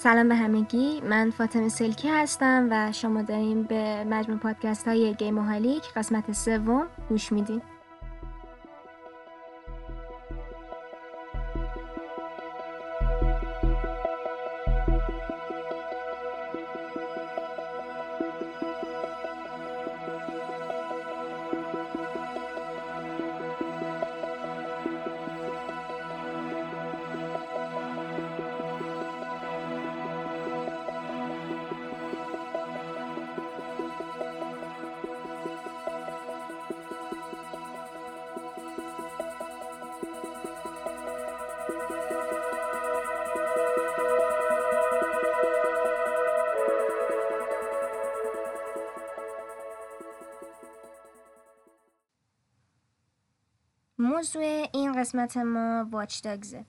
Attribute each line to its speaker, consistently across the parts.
Speaker 1: سلام به همگی. من فاطمه سلکی هستم و شما داریم به مجموع پادکست های گیم و هالیک قسمت سوم گوش میدین. موضوع این قسمت ما Watch Dogs ه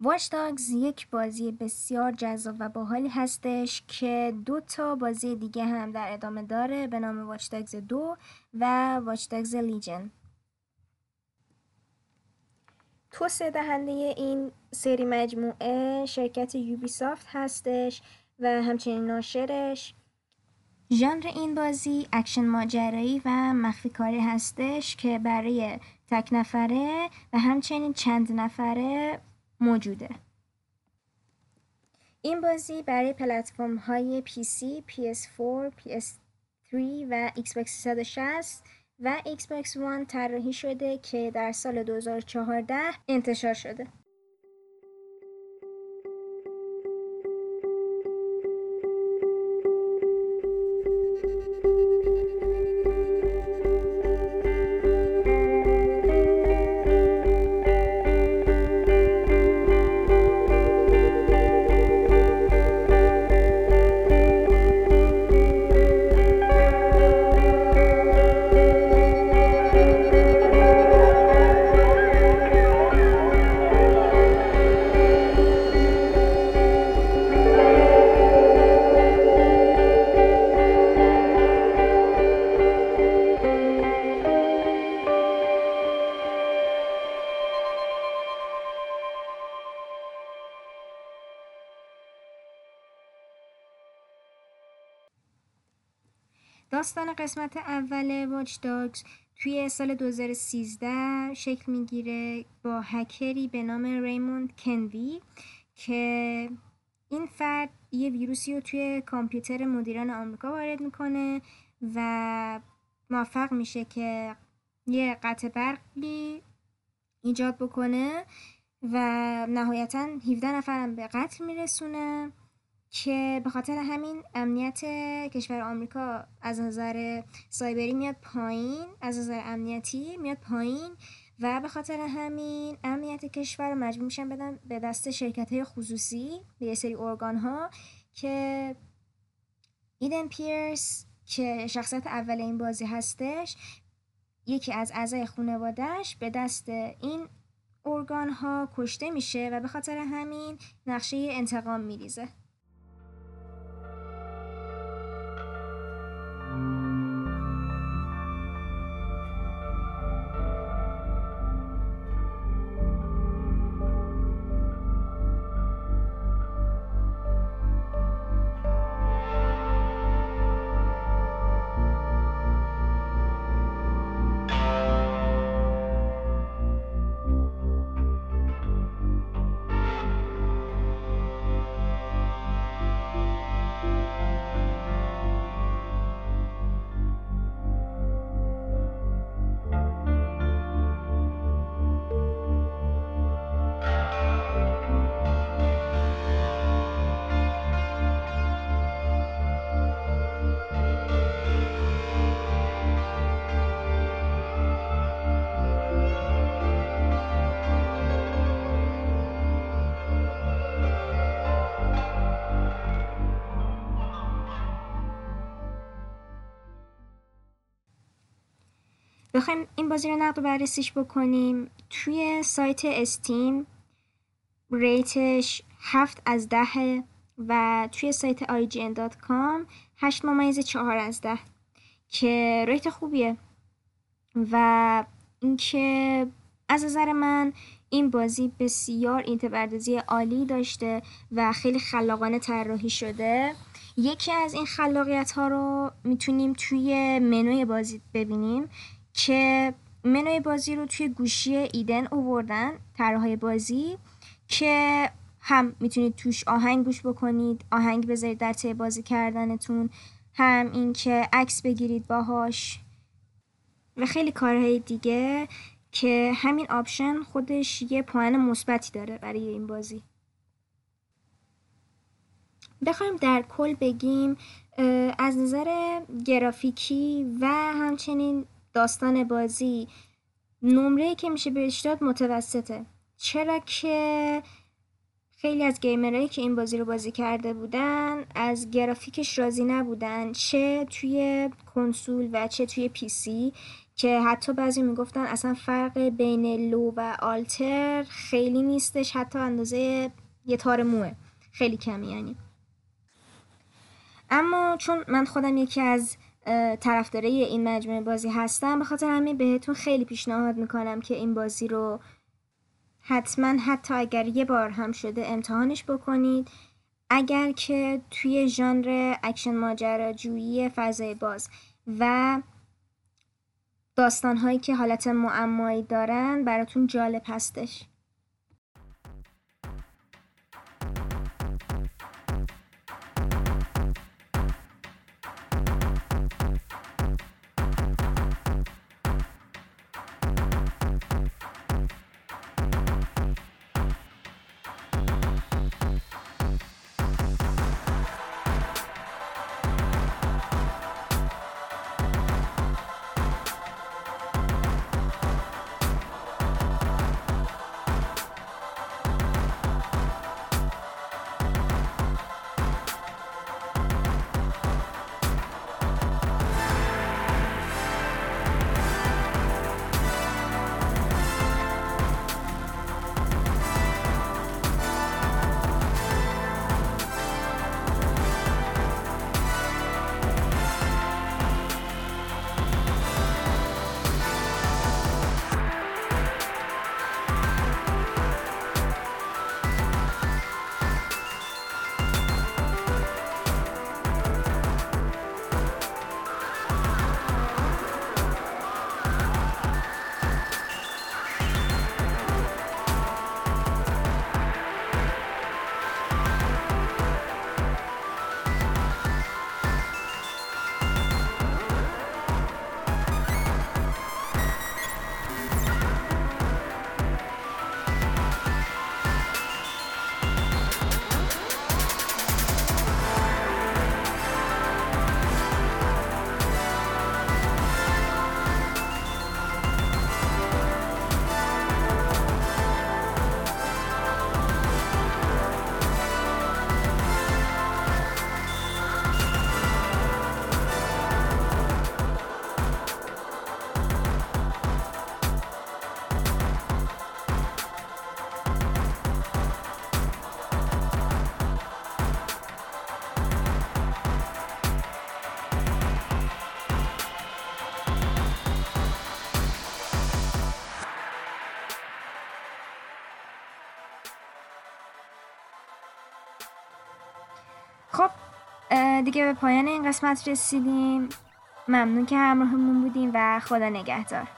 Speaker 1: Watch Dogs یک بازی بسیار جذاب و باحالی هستش که دو تا بازی دیگه هم در ادامه داره به نام Watch Dogs دو و Watch Dogs Legion توسعه دهنده این سری مجموعه شرکت Ubisoft هستش و همچنین ناشرش. ژانر این بازی اکشن ماجرایی و مخفی کاری هستش که برای تک نفره و همچنین چند نفره موجوده این بازی برای پلتفرم های PC, PS4, PS3 و Xbox 360 و Xbox One طراحی شده که در سال 2014 انتشار شده. داستان قسمت اول واچ داگز توی سال 2013 شکل می‌گیره با هکری به نام ریموند کنوی که این فرد یه ویروسی رو توی کامپیوتر مدیران آمریکا وارد می‌کنه و موفق میشه که یه قطع برقی ایجاد بکنه و نهایتا 17 نفرم به قتل میرسونه. که به خاطر همین امنیت کشور آمریکا از نظر سایبری میاد پایین از نظر امنیتی میاد پایین و به خاطر همین امنیت کشور مجبور میشن بدن به دست شرکت های خصوصی به یه سری ارگان ها که ایدن پیرس که شخصیت اول این بازی هستش یکی از اعضای خانوادهش به دست این ارگان ها کشته میشه و به خاطر همین نقشه انتقام میریزه. بخوایم این بازی رو نقد بررسیش بکنیم. توی سایت استیم ریتش هفت از ده و توی سایت IGN.com هشت ممیز چهار از ده که ریت خوبیه. و اینکه از نظر من این بازی بسیار اینتبردازی عالی داشته و خیلی خلاقانه طراحی شده. یکی از این خلاقیت ها رو می‌تونیم توی منوی بازی ببینیم. که منوی بازی رو توی گوشی ایدن اووردن طراحهای بازی که هم می‌تونید توش آهنگ گوش بکنید آهنگ بذارید در طی بازی کردنتون هم اینکه عکس بگیرید باهاش و خیلی کارهای دیگه که همین آپشن خودش یه پوان مثبتی داره برای این بازی. بخوایم در کل بگیم از نظر گرافیکی و همچنین داستان بازی. نمره که میشه بهش داد متوسطه. چرا که خیلی از گیمرهایی که این بازی رو بازی کرده بودن از گرافیکش راضی نبودن. چه توی کنسول و چه توی پی سی که حتی بعضی می‌گفتن اصلا فرق بین لو و آلتر خیلی نیستش حتی اندازه یه تار موه. خیلی کمی یعنی. اما چون من خودم یکی از طرفدارای این مجموعه بازی هستم. به خاطر همین بهتون خیلی پیشنهاد می‌کنم که این بازی رو حتما حتی اگر یه بار هم شده امتحانش بکنید. اگر که توی ژانر اکشن ماجراجویی فضای باز و داستانهایی که حالت معمایی دارن براتون جالب هستش. دیگه به پایان این قسمت رسیدیم. ممنون که همراهمون بودیم و خدا نگهدار.